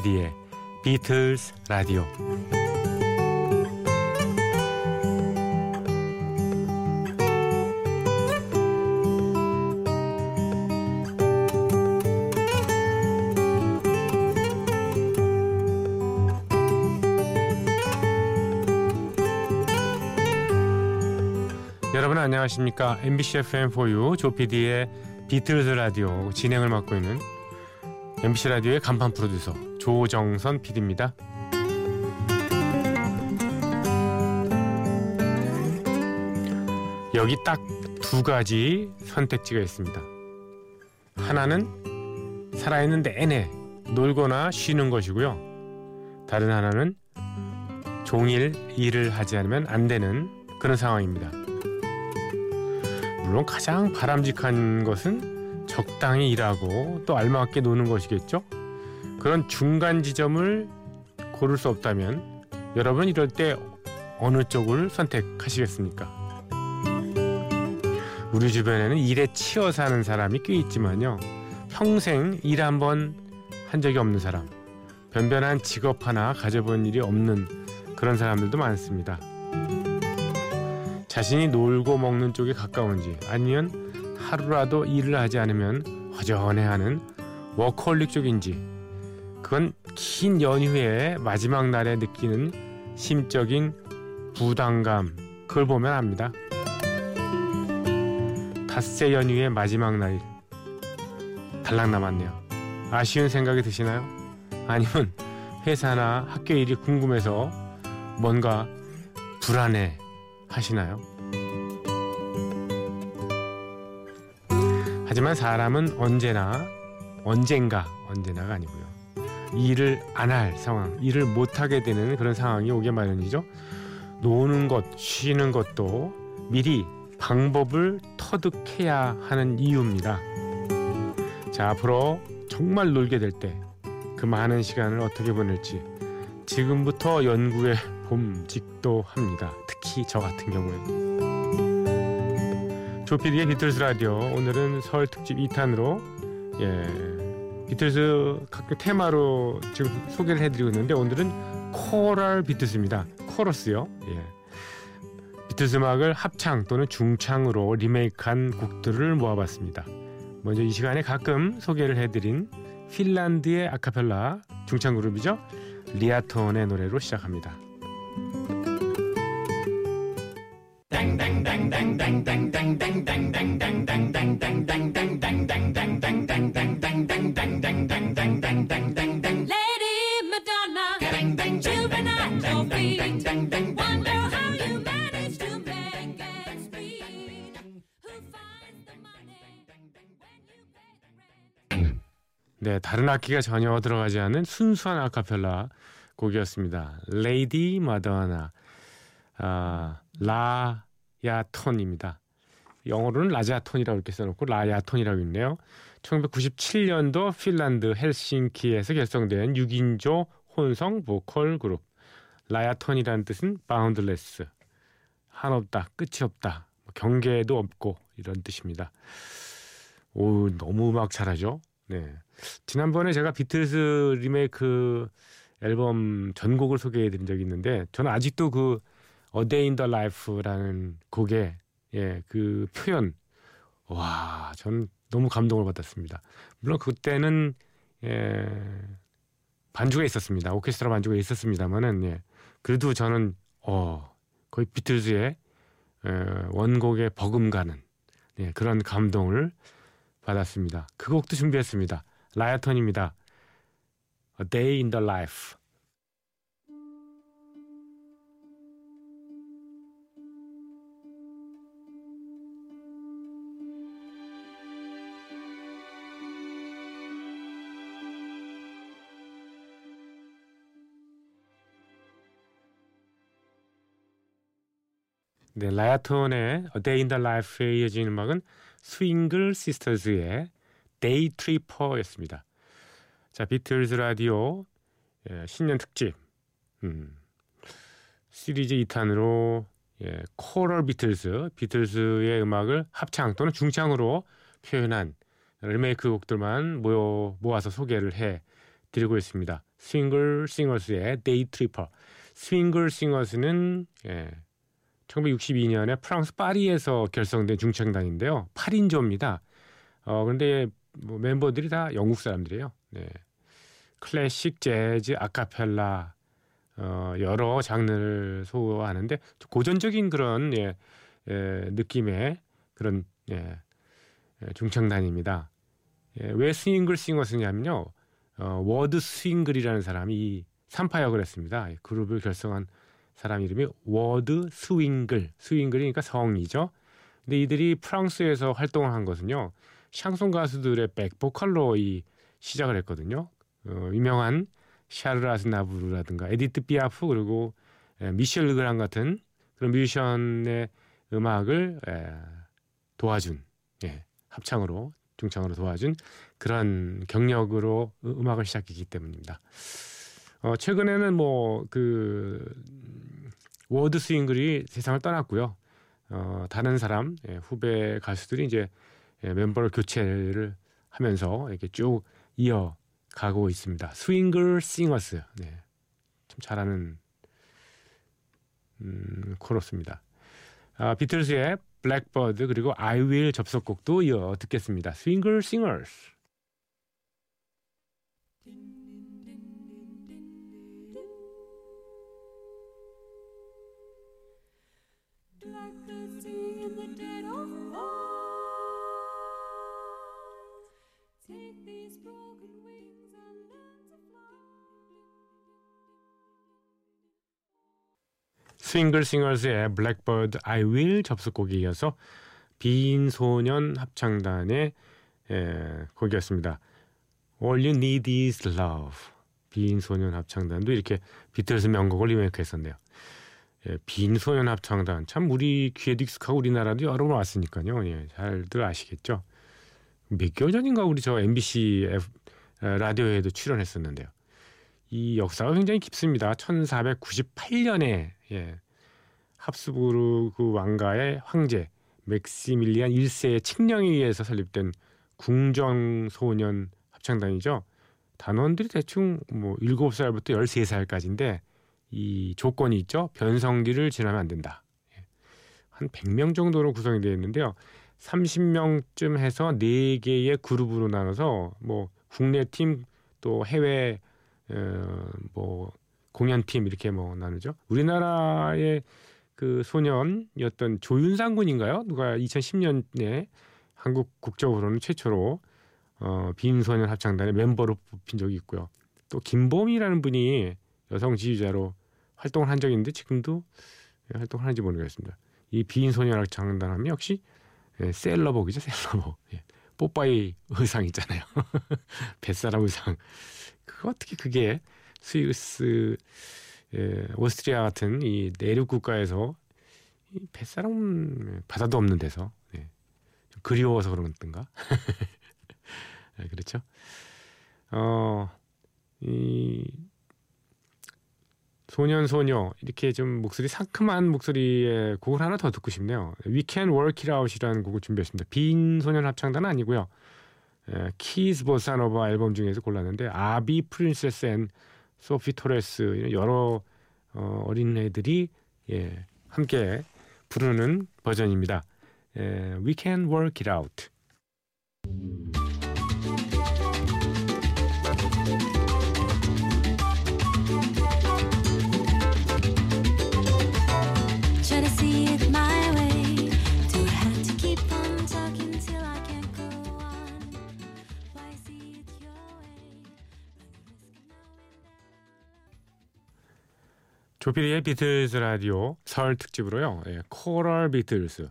조피디의 비틀스 라디오. 여러분 안녕하십니까? MBC FM4U 조피디의 비틀즈 라디오 진행을 맡고 있는 MBC 라디오의 간판 프로듀서 조정선 PD입니다. 여기 딱 두 가지 선택지가 있습니다. 하나는 살아있는 내내 놀거나 쉬는 것이고요. 다른 하나는 종일 일을 하지 않으면 안 되는 그런 상황입니다. 물론 가장 바람직한 것은 적당히 일하고 또 알맞게 노는 것이겠죠. 그런 중간 지점을 고를 수 없다면 여러분 이럴 때 어느 쪽을 선택하시겠습니까? 우리 주변에는 일에 치여 사는 사람이 꽤 있지만요. 평생 일 한 번 한 적이 없는 사람, 변변한 직업 하나 가져본 일이 없는 그런 사람들도 많습니다. 자신이 놀고 먹는 쪽에 가까운지 아니면 하루라도 일을 하지 않으면 허전해하는 워커홀릭 쪽인지 긴 연휴의 마지막 날에 느끼는 심적인 부담감 그걸 보면 압니다. 닷새 연휴의 마지막 날 달랑 남았네요. 아쉬운 생각이 드시나요? 아니면 회사나 학교 일이 궁금해서 뭔가 불안해 하시나요? 하지만 사람은 언제나 언젠가 언제나가 아니고요. 일을 안 할 상황, 일을 못 하게 되는 그런 상황이 오게 마련이죠. 노는 것, 쉬는 것도 미리 방법을 터득해야 하는 이유입니다. 자, 앞으로 정말 놀게 될 때 그 많은 시간을 어떻게 보낼지 지금부터 연구해 봄직도 합니다. 특히 저 같은 경우에. 조피디의 비틀스 라디오 오늘은 설 특집 2탄으로 예, 비틀스 각각 테마로 지금 소개를 해드리고 있는데 오늘은 Choral 비틀스입니다. 코러스요. 예. 비틀스 음악을 합창 또는 중창으로 리메이크한 곡들을 모아봤습니다. 먼저 이 시간에 가끔 소개를 해드린 핀란드의 아카펠라 중창 그룹이죠. 리아톤의 노래로 시작합니다. 네, 다른 악기가 전혀 들어가지 않은 순수한 아카펠라 곡이었습니다. Lady Madonna 아, 라야톤입니다. 영어로는 라자톤이라고 이렇게 써놓고 라야톤이라고 있네요. 1997년도 핀란드 헬싱키에서 결성된 6인조 혼성 보컬 그룹 라야톤이라는 뜻은 boundless 한없다 끝이 없다 뭐 경계도 없고 이런 뜻입니다. 오 너무 음악 잘하죠. 네 지난번에 제가 비틀스 리메이크 앨범 전곡을 소개해드린 적이 있는데 저는 아직도 그 A Day in the Life라는 곡의 예, 그 표현 와, 저는 너무 감동을 받았습니다. 물론 그때는 예, 반주가 있었습니다. 오케스트라 반주가 있었습니다만은 예, 그래도 저는 어, 거의 비틀즈의 예, 원곡에 버금가는 예, 그런 감동을 받았습니다. 그 곡도 준비했습니다. 라이아톤입니다. A Day in the Life. 네, 라야톤의 A Day in the Life에 이어진 음악은 스윙글 시스터즈의 Day Tripper였습니다. 자, 비틀즈 라디오 예, 신년 특집 음, 시리즈 2탄으로 예, Choral 비틀즈, 비틀즈의 음악을 합창 또는 중창으로 표현한 리메이크 곡들만 모여 모아서 소개를 해 드리고 있습니다. 스윙글 싱어스의 Day Tripper. 스윙글 싱어스는 예, 1962년에 프랑스 파리에서 결성된 중창단인데요. 8인조입니다. 어 근데 뭐 멤버들이 다 영국 사람들이에요. 네. 클래식, 재즈, 아카펠라 어 여러 장르를 소화하는데 고전적인 그런 예, 예 느낌의 그런 예, 예, 중창단입니다. 예, 왜 스윙글 싱어스냐면요. 어, 워드 스윙글이라는 사람이 이 산파역을 했습니다. 이 그룹을 결성한 사람 이름이 워드 스윙글. 스윙글이니까 성이죠. 근데 이들이 프랑스에서 활동을 한 것은요. 샹송 가수들의 백보컬로 이 시작을 했거든요. 어, 유명한 샤를 아즈나부르라든가 에디트 피아프 그리고 에, 미셸 르그랑 같은 그런 뮤지션의 음악을 에, 도와준 예, 합창으로 중창으로 도와준 그런 경력으로 으- 음악을 시작했기 때문입니다. 어, 최근에는 뭐 그 워드 스윙글이 세상을 떠났고요. 어, 다른 사람 예, 후배 가수들이 이제 예, 멤버를 교체를 하면서 이렇게 쭉 이어 가고 있습니다. 스윙글 싱어스. 네. 참 잘하는 음, 코러스입니다. 아, 비틀스의 블랙버드 그리고 I Will 접속곡도 이어 듣겠습니다. 스윙글 싱어스. 스윙글 싱어스의 Blackbird I Will 접속곡에 이어서 빈 소년 합창단의 예, 곡이었습니다. All You Need Is Love. 빈 소년 합창단도 이렇게 비틀스 명곡을 리메이크했었네요. 예, 빈 소년 합창단 참 우리 귀에도 익숙하고 우리나라도 여러 번 왔으니까요. 예, 잘들 아시겠죠. 몇 개월 전인가 우리 저 MBC 에, 라디오에도 출연했었는데요. 이 역사가 굉장히 깊습니다. 1498년에 예, 합스부르크 왕가의 황제 맥시밀리안 1세의 칙령에 의해서 설립된 궁정 소년 합창단이죠. 단원들이 대충 뭐 7살부터 13살까지인데 이 조건이 있죠. 변성기를 지나면 안 된다. 예. 한 100명 정도로 구성이 되어 있는데요. 30명쯤 해서 4개의 그룹으로 나눠서 뭐 국내 팀 또 해외 어, 뭐 공연팀 이렇게 뭐 나누죠. 우리나라의 그 소년이었던 조윤상 군인가요? 누가 2010년에 한국 국적으로는 최초로 어, 빈 소년 합창단의 멤버로 뽑힌 적이 있고요. 또 김범이라는 분이 여성 지휘자로 활동을 한 적이 있는데 지금도 활동을 하는지 모르겠습니다. 이빈 소년 합창단 하면 역시 예, 셀러복이죠, 셀러복. 예. 뽀빠이 의상 있잖아요. 뱃사람 의상. 그 어떻게 그게 스위스, 예, 오스트리아 같은 이 내륙 국가에서 이 뱃사람 바다도 없는 데서 예. 좀 그리워서 그런 건가? 예, 그렇죠. 어, 이 소년 소녀 이렇게 좀 목소리 상큼한 목소리의 곡을 하나 더 듣고 싶네요. We Can Work It Out이라는 곡을 준비했습니다. 빈 소년 합창단은 아니고요. 에, Kids Bossa Nova 앨범 중에서 골랐는데 아비 프린세스 앤 소피 토레스 이런 여러 어, 어린애들이 예, 함께 부르는 버전입니다. 에, We Can Work It Out. 조피디의 비틀즈 라디오 설 특집으로요. 예, Choral 비틀스.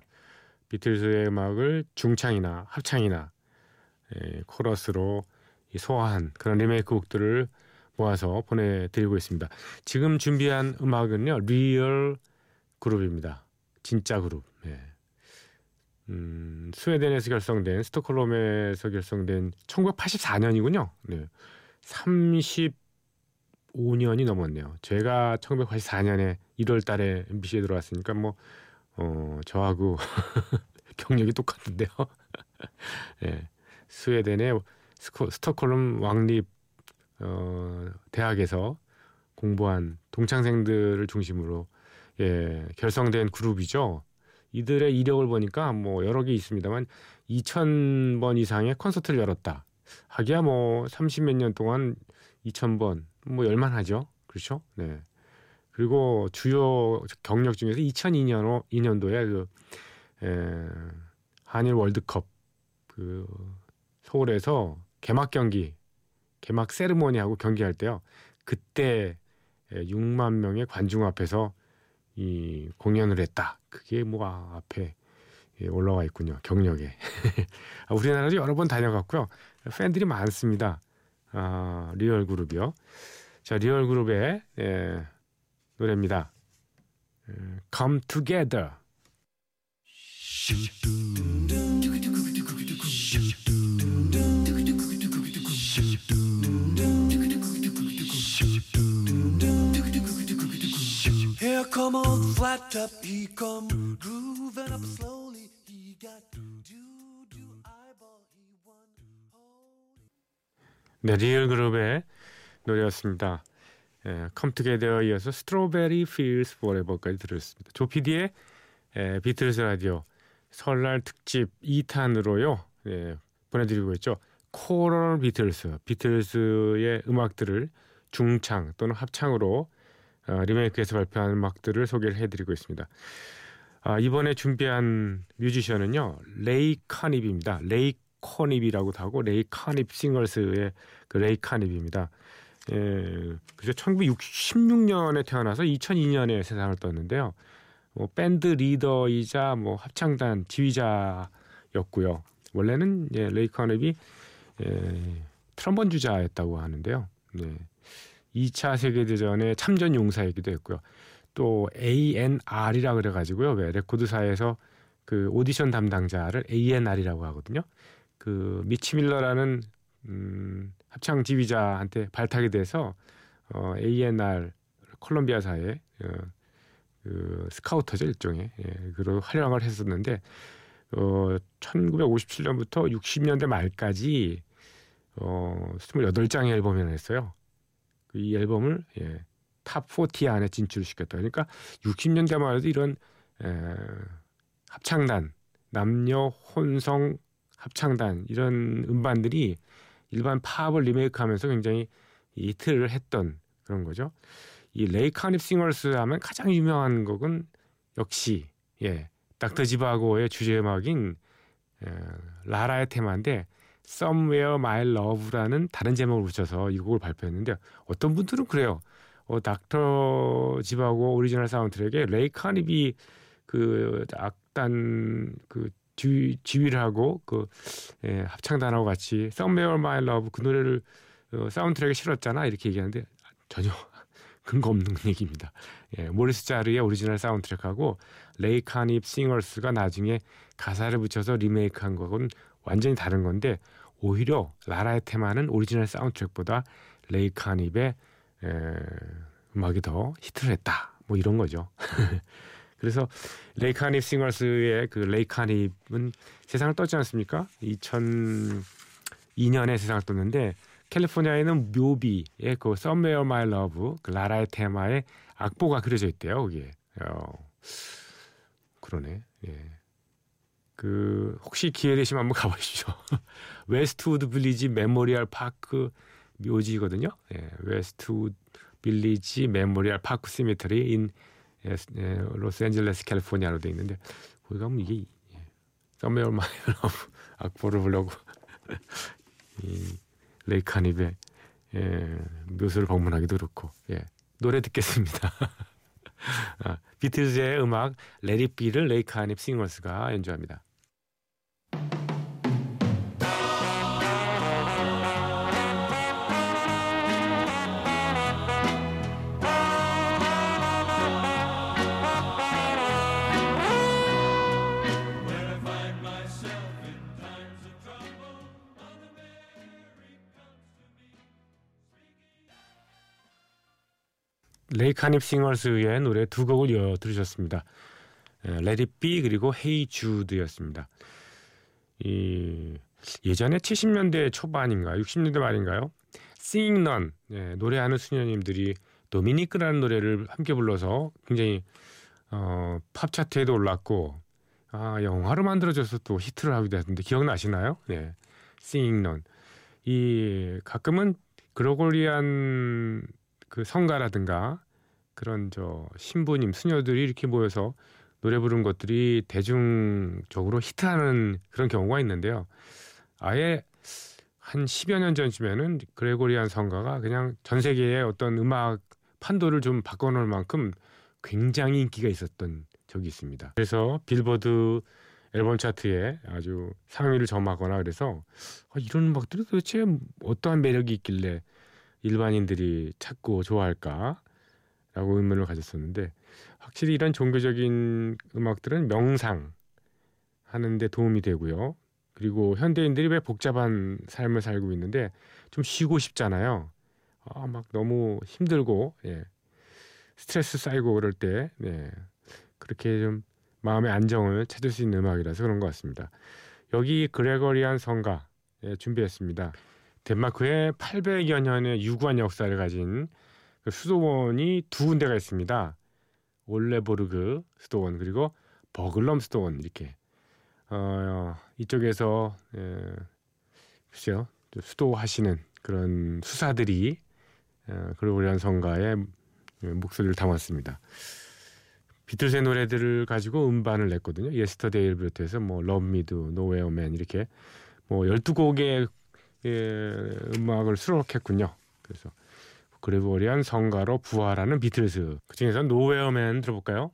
비틀즈의 음악을 중창이나 합창이나 예, 코러스로 이 소화한 그런 리메이크 곡들을 모아서 보내드리고 있습니다. 지금 준비한 음악은요. 리얼 그룹입니다. 진짜 그룹. 예. 음, 스웨덴에서 결성된 스톡홀름에서 결성된 1984년이군요. 네. 35년이 넘었네요. 제가 1984년에 1월 달에 MBC에 들어왔으니까 뭐 어, 저하고 경력이 똑같은데요. 예. 스웨덴의 스코, 스톡홀름 왕립 어, 대학에서 공부한 동창생들을 중심으로 예, 결성된 그룹이죠. 이들의 이력을 보니까 뭐 여러 개 있습니다만 2,000번 이상의 콘서트를 열었다. 하기야 뭐 30몇 년 동안 2,000번 뭐 열만하죠. 그렇죠? 네. 그리고 주요 경력 중에서 2002년 2년도에 그 에, 한일 월드컵 그 서울에서 개막 경기 개막 세르모니하고 경기할 때요. 그때 6만 명의 관중 앞에서 이 공연을 했다. 그게 뭐 아, 앞에 예, 올라와 있군요. 경력에. 아, 우리나라도 여러 번 다녀갔고요. 팬들이 많습니다. 아, 리얼 그룹이요. 자, 리얼 그룹의 예, 노래입니다. 예, Come Together. Here come old flat top, he come grooving up slowly. He got joo joo eyeball, he one. 네, 리얼 그룹의 노래였습니다. 예, Together 이어서 Strawberry Fields Forever까지 들었습니다. 조피디의 예, 비틀스 라디오 설날 특집 2탄으로요. 예, 보내드리고 있죠. Choral 비틀스, 비틀스의 음악들을 중창 또는 합창으로 어, 리메이크해서 발표한 음악들을 소개를 해드리고 있습니다. 아, 이번에 준비한 뮤지션은요 레이 카닙입니다. 레이 커닙이라고도 하고 레이 카닙 싱어스의 그 레이 카닙입니다. 예, 그래서 1966년에 태어나서 2002년에 세상을 떴는데요. 뭐 밴드 리더이자 뭐 합창단 지휘자였고요. 원래는 예, 레이 카닙이 예, 트럼본 주자였다고 하는데요. 네. 2차 세계 대전의 참전 용사이기도 했고요. 또 A&R이라 그래 가지고요. 왜 레코드사에서 그 오디션 담당자를 A&R이라고 하거든요. 그 미치 밀러라는 음, 합창 지휘자한테 발탁이 돼서 어, A&R 콜롬비아사의 어, 그 스카우터죠 일종의 예, 그런 활약을 했었는데 어, 1957년부터 60년대 말까지 어, 28장의 앨범을 했어요. 그이 앨범을 예, Top 40 안에 진출시켰다. 그러니까 60년대만 해도 이런 에, 합창단, 남녀 혼성 합창단 이런 음반들이 일반 팝을 리메이크하면서 굉장히 이 히트를 했던 그런 거죠. 이 레이 카닙 싱어스 하면 가장 유명한 곡은 역시 예, 닥터 지바고의 주제 음악인 에, 라라의 테마인데 Somewhere My Love라는 다른 제목을 붙여서 이 곡을 발표했는데 어떤 분들은 그래요. 어, 닥터 지바고 오리지널 사운드트랙에 레이 카닙이 그 악단 그 지휘, 지휘를 하고 그 예, 합창단하고 같이 Somewhere My Love 그 노래를 어, 사운드트랙에 실었잖아 이렇게 얘기하는데 전혀 근거 없는 얘기입니다. 예, 모리스 자르의 오리지널 사운드트랙하고 레이 카닙 싱어스가 나중에 가사를 붙여서 리메이크한 곡은 완전히 다른 건데 오히려 라라의 테마는 오리지널 사운드트랙보다 레이 카닙의 에, 음악이 더 히트를 했다. 뭐 이런 거죠. 그래서 레이 카닙 싱어스의 그 레이 카닙은 세상을 떴지 않습니까? 2002년에 세상을 떴는데 캘리포니아에는 묘비의 그 Somewhere My Love 그 라라의 테마의 악보가 그려져 있대요. 거기에. 어, 그러네. 예. 그 혹시 기회 되시면 한번 가보시죠. 웨스트우드 빌리지 메모리얼 파크 묘지거든요. 예, 웨스트우드 빌리지 Memorial Park Cemetery in 예, 예, 로스앤젤레스 캘리포니아로 돼 있는데 거기 가면 이게 예, Somewhere My Love 악보를 보려고 이 레이카닙의 예, 묘소를 방문하기도 그렇고 예, 노래 듣겠습니다. 아, 비틀즈의 음악 Let It Be를 레이카닙 싱어스가 연주합니다. 레이카닙 싱어스의 노래 두 곡을 이어 들으셨습니다. Let It Be 그리고 Hey Jude였습니다. 이 예전에 70년대 초반인가 60년대 말인가요? None 예, 노래하는 수녀님들이 도미니크라는 노래를 함께 불러서 굉장히 어, 팝 차트에도 올랐고 아 영화로 만들어져서 또 히트를 하기도 했는데 기억나시나요? 네, None 이 가끔은 그로골리안 그 성가라든가 그런 저 신부님 수녀들이 이렇게 모여서 노래 부른 것들이 대중적으로 히트하는 그런 경우가 있는데요. 아예 한 10여 년 전쯤에는 그레고리안 성가가 그냥 전 세계의 어떤 음악 판도를 좀 바꿔놓을 만큼 굉장히 인기가 있었던 적이 있습니다. 그래서 빌보드 앨범 차트에 아주 상위를 점하거나 그래서 아, 이런 음악들이 도대체 어떠한 매력이 있길래 일반인들이 찾고 좋아할까? 라고 의문을 가졌었는데 확실히 이런 종교적인 음악들은 명상 하는데 도움이 되고요. 그리고 현대인들이 왜 복잡한 삶을 살고 있는데 좀 쉬고 싶잖아요. 아, 막 너무 힘들고 예. 스트레스 쌓이고 그럴 때 네. 그렇게 좀 마음의 안정을 찾을 수 있는 음악이라서 그런 것 같습니다. 여기 그레거리안 성가 예, 준비했습니다. 덴마크의 800여 년의 유구한 역사를 가진 그 수도원이 두 군데가 있습니다. 올레보르그 수도원 그리고 버글럼 수도원 이렇게 어, 이쪽에서 예, 글쎄요 또 수도하시는 그런 수사들이 어, 그레고리안 성가의 목소리를 담았습니다. 비틀즈의 노래들을 가지고 음반을 냈거든요. Yesterday를 비롯해서 뭐 Love Me Do, Nowhere Man 이렇게 뭐 12곡의 예, 음악을 수록했군요. 그래서 그레고리안 성가로 부활하는 비틀즈. 그중에서 Nowhere Man 들어볼까요?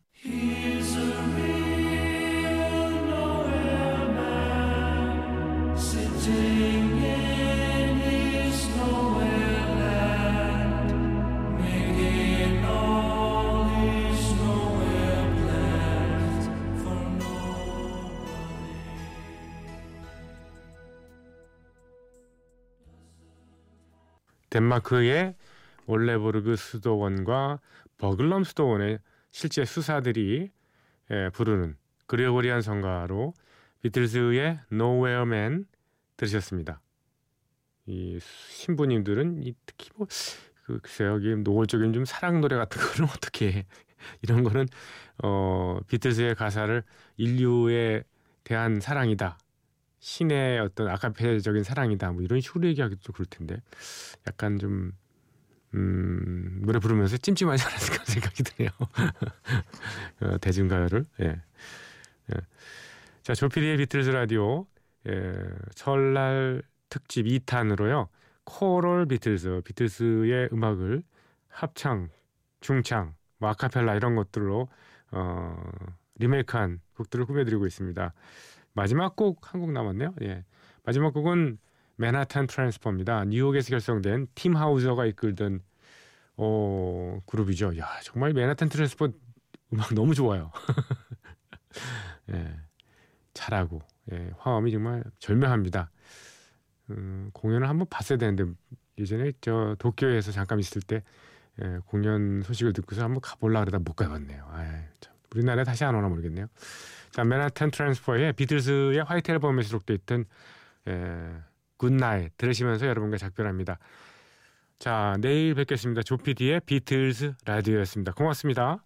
덴마크의 올레보르그 수도원과 버글럼 수도원의 실제 수사들이 예, 부르는 그레고리안 성가로 비틀즈의 Nowhere Man 들으셨습니다. 이 신부님들은 이 특히 뭐 그, 글쎄요 여기 노골적인 좀 사랑 노래 같은 거는 어떻게 해. 이런 거는 어 비틀즈의 가사를 인류에 대한 사랑이다. 신의 어떤 아카페적인 사랑이다. 뭐 이런 식으로 얘기하기도 좀 그럴 텐데 약간 좀 음, 노래 부르면서 찜찜하지 않았을까 생각이 드네요. 어, 대중가요를. 예. 예. 자, 조피디의 비틀즈 라디오 예, 설날 특집 2탄으로요. 코럴 비틀즈, 비틀즈의 음악을 합창, 중창, 뭐 아카펠라 이런 것들로 어, 리메이크한 곡들을 꾸며드리고 있습니다. 마지막 곡 한 곡 남았네요. 예. 마지막 곡은 맨하탄 트랜스퍼입니다. 뉴욕에서 결성된 팀 하우저가 이끌던 어, 그룹이죠. 야, 정말 맨하탄 트랜스퍼 음악 너무 좋아요. 예. 잘하고 예, 화음이 정말 절묘합니다. 음, 공연을 한번 봤어야 되는데 예전에 저 도쿄에서 잠깐 있을 때 예, 공연 소식을 듣고서 한번 가볼라 그러다 못 가봤네요. 아이, 참. 우리나라에 다시 안 오나 모르겠네요. 자, 맨하탄 트랜스퍼의 비틀스의 White Album에 수록돼 있던 예, Good Night 들으시면서 여러분과 작별합니다. 자, 내일 뵙겠습니다. 조피디의 비틀스 라디오였습니다. 고맙습니다.